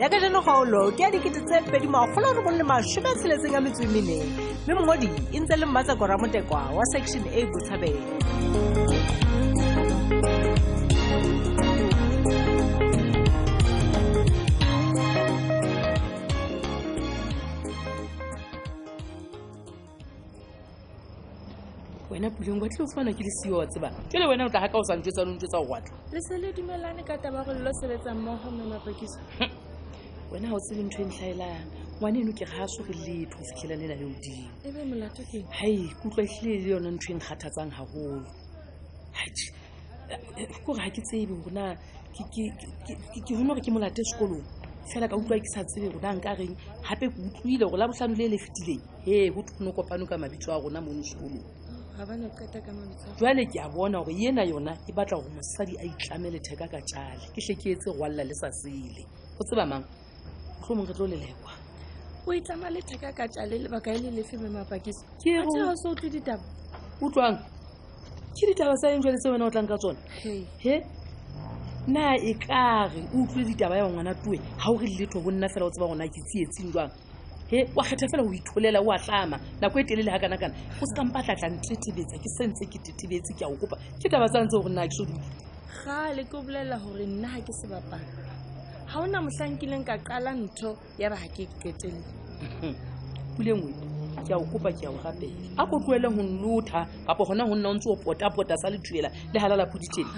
ya ka jeno kgaolo ke ya dikete tse pedi makgolo a robong le masome a tsheletseng a metswe mene mme mongwadi e ntse le mmatsako ramotekwa wa section a botshabeng wena puleng wa tlile go fana ke lesio wa tseba ke le wena o tla ga ka o sa ntsetsa lo ntsetsa go gwatla le se le dumelane ka taba gore lo sebetsang mmogo mme mapakiso wena ga o tsebe ntho e ntlhaelang ngwane eno ke ga a soge letho o fitlhelane na le odimo ebe molato ke hai kutlwa etlhile e le yone ntho e nkgathatsang gagolo kore ga ke tsebe gona ke gone gore ke molate sekolong fela ka utlwa ke sa tsebe gona nka reng gape ke utlwile gore la botlhano le e le fetileng he go tlono kopano ka mabitso a rona mo nsolong jwale ke a bona gore yena yona e batla gore mosadi a itlame letheka ka tšale ke tle ke etse gwalela le sa sele go tseba mang tlo mong re tlo lelekwa o itlama letheka ka tšale lebaka e le lefe me mapakiso ke go se utlwe ditaba utlwang ke ditaba sa eng jwale tse wena o tlang ka tsone he na e kare o utlwile ditaba ya ngwana tue ga o re letho go nna fela o tseba gona ke tsietseng jwang he wa kgetha fela o itholela o a tlama nako e telele ga kana kana go se kampa tlatlang tetebetsa ke sentse ke tetebetse ke a o kopa ke taba tsa ntse gore nna ke sodile gale ke o bolelela gore nna ga ke se bapala ga o na motlhankileng ka qala ntho ya ba ga ke ketele puleng we ke a o kopa ke a o gapela a ko tloele go nlotha kapo gona go nna o ntse o potapota sa lethuela le galala puditele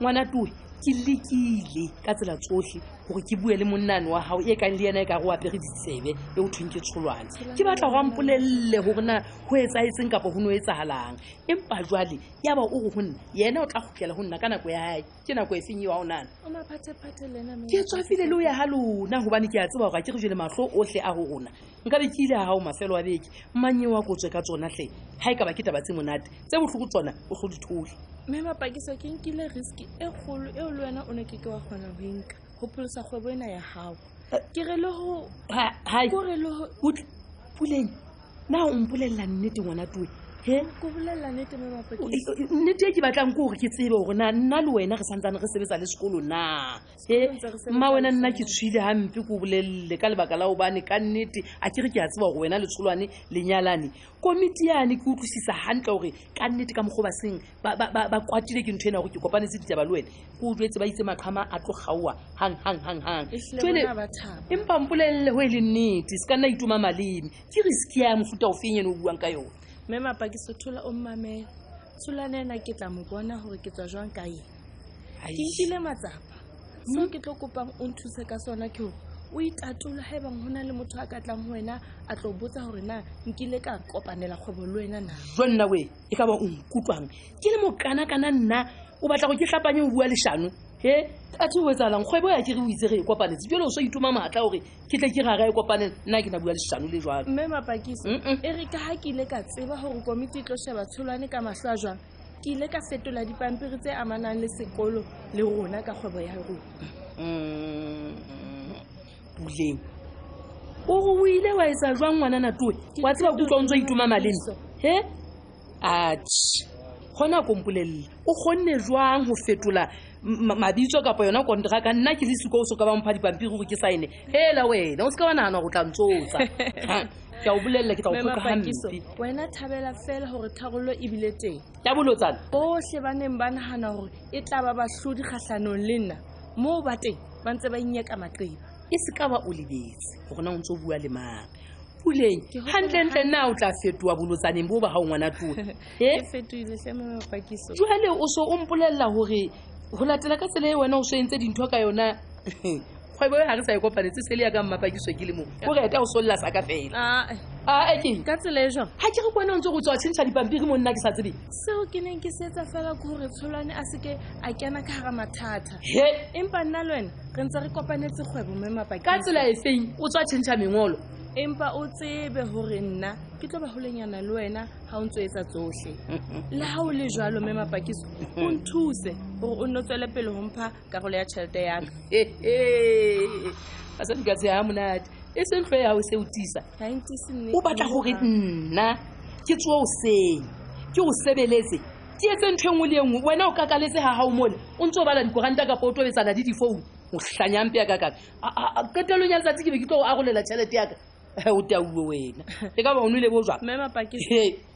ngwana tue ke lekile ka tsela tsotlhe gore ke bue le monnane wa gago e kang le ena e ka go apere ditsebe e o thweng ke tsholwane ke batla go ampolelele gore na go etsaetseng kapa go ne o etsagalang empa jwale ya ba o go go nna yena o tla gotlela go nna ka nako ya gae ke nako e feng e wa o nana ke tswafile le o ya ga lona gobane ke a tseba gore a ke re jele matlho otlhe a go rona nka be ke ile a gago mafelo a beke manye wa kotswe ka tsona tlhe ga e ka ba ke taba tse monate tse botlhoko tsona o go di thole mme mapakiso ke nkile risk e kgolo eo le wena o ne ke ke wa kgona go enka go pholosa kgwebo ena ya gago eh. ke re le go kore le go puleng na o mpolelela nnete ngwana toe nnete e ke batlang ke gore ke tsebe gore na nna le wena re santsane re sebetsa le sekolo na mma wena nna ke tshwile gampe ko bolelele ka lebaka la obane ka nnete a ke re ke a tseba gore wena letsholwane lenyalane komiti yane ke utlwisisa gantle gore ka nnete ka mogo baseng ba kwatile ke ntho ena gore ke kopanetse ditaba le wena ke utlwetse ba itse makgama a tlo gaoa gang gang gang gang jale empa mpolelele go e le nnete se ka nna itoma maleme ke re sekia ya mofuta o feng ene o buang ka yone mme mapakisothola o mmamela tsholwane ena ke tla mo bona gore ke tswa jwang ka eng ke nkile matsapa seo hmm? ke tlo kopang o nthuse ka sona ke gore o itatola ga ebang go na le motho a ka tlang go wena a tlo botsa gore na nkile ka kopanela kgwebo le wena na jo nna we e ka ba o nkutlwang ke le mokanakana nna o batla go ke tlhapanye o bua leshano he athe o etsalang kgwebo ya ke re o itse re e kopanetse jalo o sa itoma maatla gore ke tle ke ra ra e kopaneng nna ke na bua lesano le jwang mme mapakise e re ka ga ke ile ka tseba gore komiti e tlo sheba tsholwane ka matlho a jwang ke ile ka fetola dipampiri tse amanang le sekolo le rona ka kgwebo ya rona puleng mm, o re o ile wa etsa jwang ngwanana toe wa tseba kutlwa o ntse itoma malemo he atšhe gona a kompolelele o kgonne jwang go fetola mabitso kapa yona kontraka nna ke le suka o soka ba mpha dipampiri gore ke saene hela wena o se ka wa nagana go tla ntsotsa ke a o bolelela ke tla o tlhokagampe wena thabela fela gore tharolo ebile teng ya bolotsana botlhe ba neng ba nagana gore e tla ba batlhodi kgatlhanong le nna moo ba teng ba ntse ba inyeka maqeba e se ka ba o lebetse go gona o ntse o bua le mang puleng gantlentle nna o tla fetoa bolotsaneng bo ba ga o ngwana tona eh? jale o so o mpolelela gore go latela ka tsela e wena o so entse dintho ka yona kgwebo e ga re sa e kopanetse sele ya ka mmapakiso ke le mo o re eta o solola sa ka fela Ah, eh, a ekeng ka tsela e jang ga ke re kwene o ntse go tswa tšhentšha dipampiri mo nna ke sa tsebe seo ke neng ke setsa fela ke gore tsholwane a seke a kena ka gara mathata he empa nna le wena re ntse re kopanetse kgwebo mme mapaki ka tsela e feng o tswa tšhentšha mengolo empa o tsebe gore nna ke tlo bagolenyana le wena ga o ntse o etsa tsotlhe le ga o le jalo mme mapakiso o nthuse gore o nne o tswele pele gompha ka golo ya tšhelete yaka basadi ka tseya monate e se ntlo yago se o tisa o batla gore nna ke tsoa o seng ke o sebeletse ke etse ntho e nngwe le e nngwe wena o kakaletse ga gago mone o ntse o bala dikoranta kapa o tobetsana le difounu o tlanyampe ya ka kaka qetelong ya letsatsi ke be ke tlo go arolela tšhelete yaka o tauwe wena e ka ba o nwele bo jwang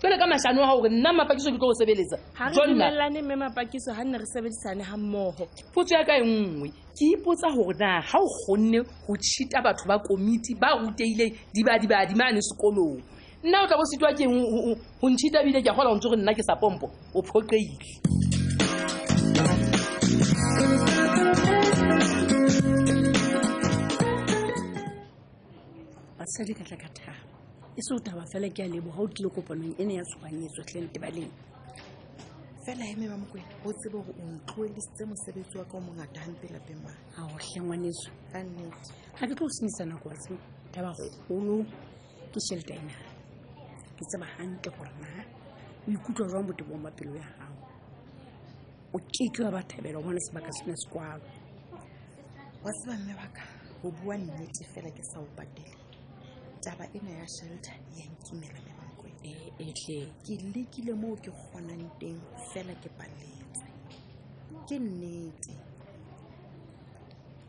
jwale ka mahlano wa hore nna mapakiso ke tlo go sebeletsa ha re jonna dumelane mme mapakiso ha nne re sebedisane ha mmoho potso ya ka e nngwe ke ipotsa gore na ga o kgonne go cheata batho ba komiti ba ruteileng dibadibadi mane sekolong nna o tla bo sitwa ke eng o- o- o- go ntšhita bile ke a gola o ntse go nna ke sa pompo o phoqeile basadi ka tla ka thaba e se o taba fela ke a lebo ga o tlile kopanong e ne ya tshoganyetso tleng tebaleng fela eme ba mokwena o tsebe gore o ntloelisitse mosebetsi wa ka o mongata gampe lapeng ma a otlhe ngwaneso ka nnete ga ke tlo o senyisa nako wa tsebo taba golo ke shelete ena ke tseba gantle gore na o ikutlwa jwang botebong ba pelo ya gago o keke wa bathebela o bone sebaka se ne se kwalo wa tseba mme baka go bua nnete fela ke sa o patele taba ena ya shelter ya nkimela mme bako etle ke lekile moo ke kgonang teng fela ke paletse ke nnete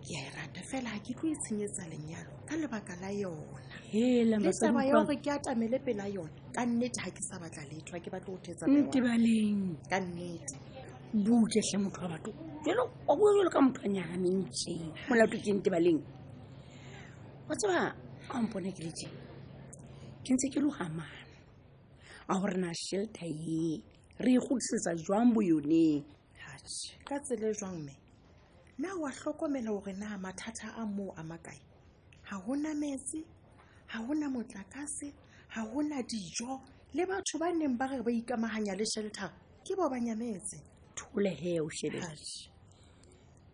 ke a e rata fela ga ke tlo itshenyetsa lenyalo ka lebaka la yona Hela, le basadi taba ya utlwang- gore ke atamele pela yona ka nnete ga ke sa batla letho ke batlo go thetsa ntebaleng ka nnete buketlhe motho wa batho jalo wa bua jalo ka motho a nyaga mentše molato ke ntebaleng wa tseba a mpone ke letseng ke ntse ke logamana a gore na shelter ye re e godisetsa jwang bo yoneng ka tsele jwang me na wa tlhokomela gore na mathata a moo a makae ga gona metsi ga gona motlakase ga gona dijo le batho ba neng ba re ba ikamaganya le shelter ke bo ba nyametse thole he o shebe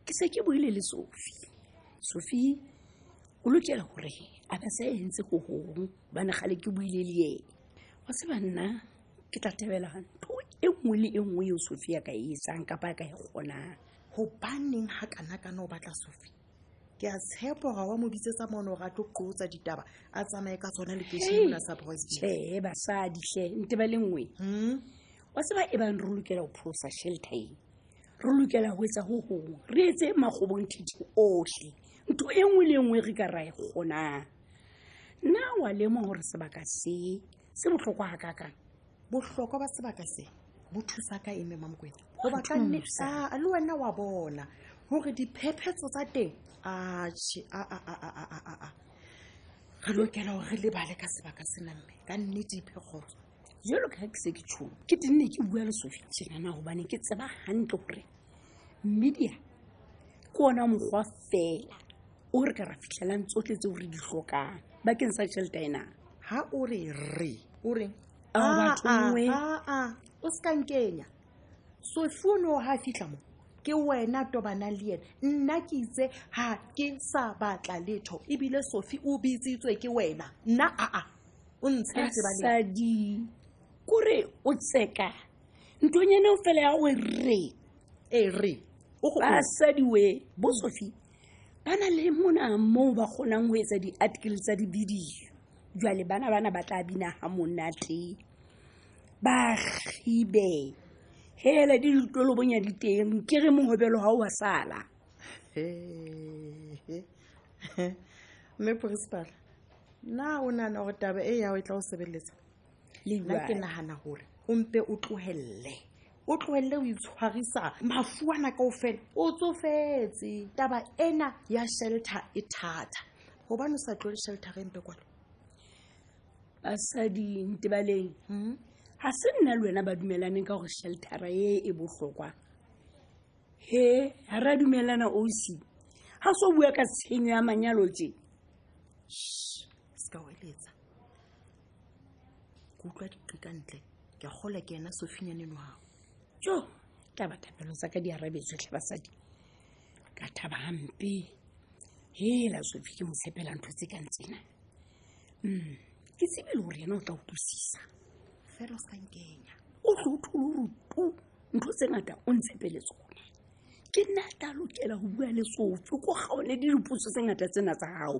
ke se ke buile le sofi sofi o lokela gore a ka se entse go gong ba ne gale ke buile le ene wa se ba nna ke tla tebela ntho e nngwe le e nngwe yo sofi a ka e etsang kapa a ka e kgonang gobaneng ga kana kana o batla sofi ke a tshepo ga wa mo bitsetsa mono ga tlo qotsa ditaba a tsamaye ka tsona le kesimona sa boee basaditlhe nte ba le nngwe hmm? wa seba e bang re lokela go pholosa shelter e re lokela go etsa go gongwe re etse magobong thiti otlhe ntho e nngwe le nngwe re ka ra e kgonang nna wa lemo gore sebaka se se botlhokwa ga kakang bohlokwa ba sebaka se bo thusa ka eme mamokwena goba ka nne a le wena wa bona gore diphephetso tsa teng ache aa re lokela gore re lebale ka sebaka se namme ka nnete iphekgotso jalo ka ke se ke tšhono ke tenne ke bua le sofitšenana gobane ke tseba gantle gore media ke ona mokgwa fela o re ka ra fitlhelang tsotlhe tseo re di tlhokang bakeng sa tšhelete ena ha o re re o reng ah, ah, ah, o se ka nkenya so fone o ha fitlha mo ke wena tobanang le ene nna ke itse ha ke sa batla letho ebile sofi o bitsitswe ke wena nna aa o ntshesadi kore o tseka ntonyane o fela ya o re e re basadi we bo sofi ba na le mona moo ba kgonang go etsa di-article tsa dibidio jwale bana bana ba tla bina ga monate ba gibe hele di ditlolobonya di teng ke re mogobelo ga o wa sala mme principal na o nana gore taba e yago e tla go sebeletsa nna ke nagana gore o mpe o tlogelele o tlogelele o itshwarisa mafuana kao fela o tsofetse taba ena ya shelter e thata gobane o sa tlole shelter re mpe kwalo basadi ntebaleng ga hmm? se nna le wena ba dumelaneng ka gore sheltera e e botlhokwa he ga re a dumelana osi ga se o bua ka tshenyo ya manyalo tse se ka weletsa ke utlwa diqi ka ntle ke a gola ke ena sofinyaneno gago jo ka batapelo tsa ka di arabe tsotlhe basadi ka thaba gampe hela sofi ke motshepela ntho tse ka ntsena mm, ke tsebe le gore ena o tla utlwisisa fela o sankenya o tlo o tholo rutu ntho tse ngata o ntshepele tsone ke nna tla lokela go bua le sofi ko gaone di dipotso tse ngata tsena tsa gago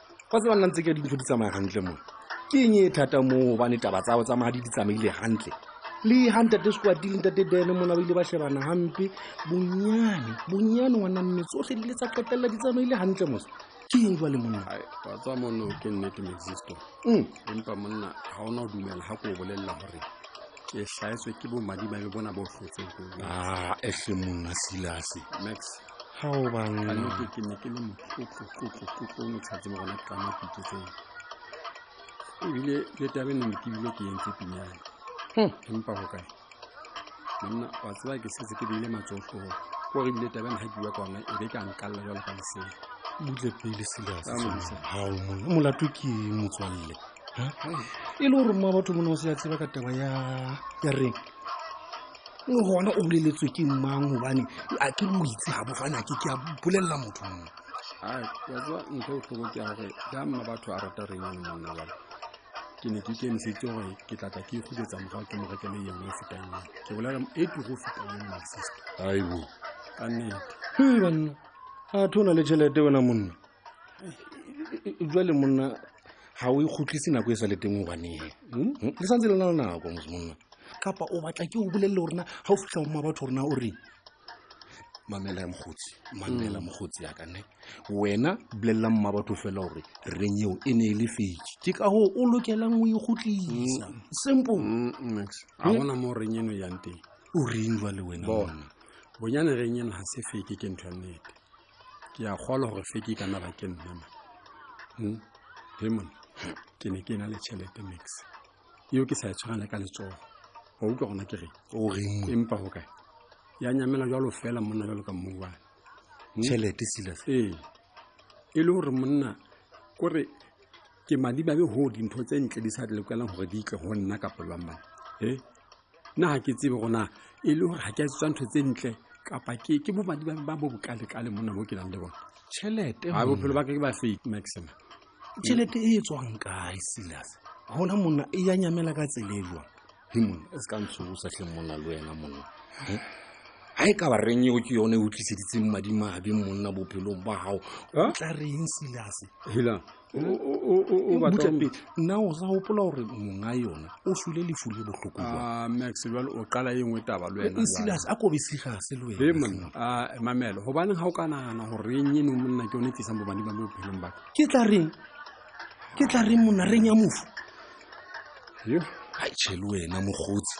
go se ba nna ntse ke dintho di tsamaya gantle mo ke eng e thata mo gobane taba tsago tsa madi di tsamaile gantle le gantate sekwati le ntate dene mona ba ile ba shebana gampe bonnyane bonnyane ngwana mme tsotlhe di le tsa qetelela di tsamaile gantle mose ke eng jwa le monna batswa mono ke nnete mexisto mm. empa monna ga o na o dumela ga ko o bolelela gore ke tlhaetswe ke bomadimabe bona bo tlhotseng ko a ah, ehle monna silase max ga o bannete ke ne ke le motlotlotlotlotlotlo o motshatse mo gone kana pitso tseo ebile le tabe nne ke bile ke entse pinyane hmm. empa go kae monna wa tseba ke setse ke beile matsotloo ko re bile tabe naga bua ka one e be ke a nkalela jalo ka lesele butle pele selasa ga o molato ke motswalle e le gore mma batho mone o se ya tseba ka taba ya ya reng le gona o boleletswe ke mmang gobane a ke mo itse ga bofane a ke ke a bolelela motho mongwe yatswa ntho e tlhoko ke ya gore ja mma batho a rata reng le monna jalo ke ne ke ikemisetse gore ke tlatla ke ikgudetsa morago ke mo rekele yengwe e fetang eo ke bolela e ke go fetang eo my sister aibo ka nnete he banna a tho o na le tšhelete wena monna jale monna ga o ikgotlise nako e sa le teng obaneng hmm? hmm? le santse le na le nako monna kapa o batla ke o bolelele gorena ga o fitlha mma batho gorena o reng mamela ya mogotsi mamela hmm. mogotsi ya kane wena bolelela mma batho fela gore reng eo e ne e le fake ke ka go o lokelang o ikgotlisa simple ga gona mo reng eno yang teng o reng jwa le wena bona bonyane reng eno ga se fake ke ntho ya nnete ke ya kgolo gore fe ke kana ba ke nnama hmm? hemon ke ne ke na le tšhelete max eo ke sa e tshwarang le ka letsogo go utlwa gona ke reng o reng empa go kae ya nyamela jalo fela monna jalo ka mmu wane hmm? tšhelete silas ee e le gore monna kore ke madibabe go dintho tse ntle di sa lekelang gore di itle go nna ka polwang bane e nna ga ke tsebe gona e le gore ga ke a tsetswa ntho tse ntle kapa ke ke bo madi ba ba bo bokalekale monna mo ke nang le bona tšhelete a bophelo ba ka ke ba fake maxima tšhelete e e tswang kae silas gona monna e ya nyamela ka tsele e jwang he monna e se ka ntshogosa tlheng monna le wena monna Eh? ga e ka ba reng eo ke yone e o tliseditseng madi maabe monna bophelong ba gago o tla reng silas helang nna o sa gopola gore monga yone o sule lefu le botlhoko ah, max jale o qala e nngwe taba le wenaselas a kobe sigase le wena ah, mamelo gobaneng ga o ka nagana gore re eng eno monna ke yone e tlisang bobane ba mo bophelong baka ke tla reng ke tla reng monna reng ya mofu yo ga e chele wena mogotsi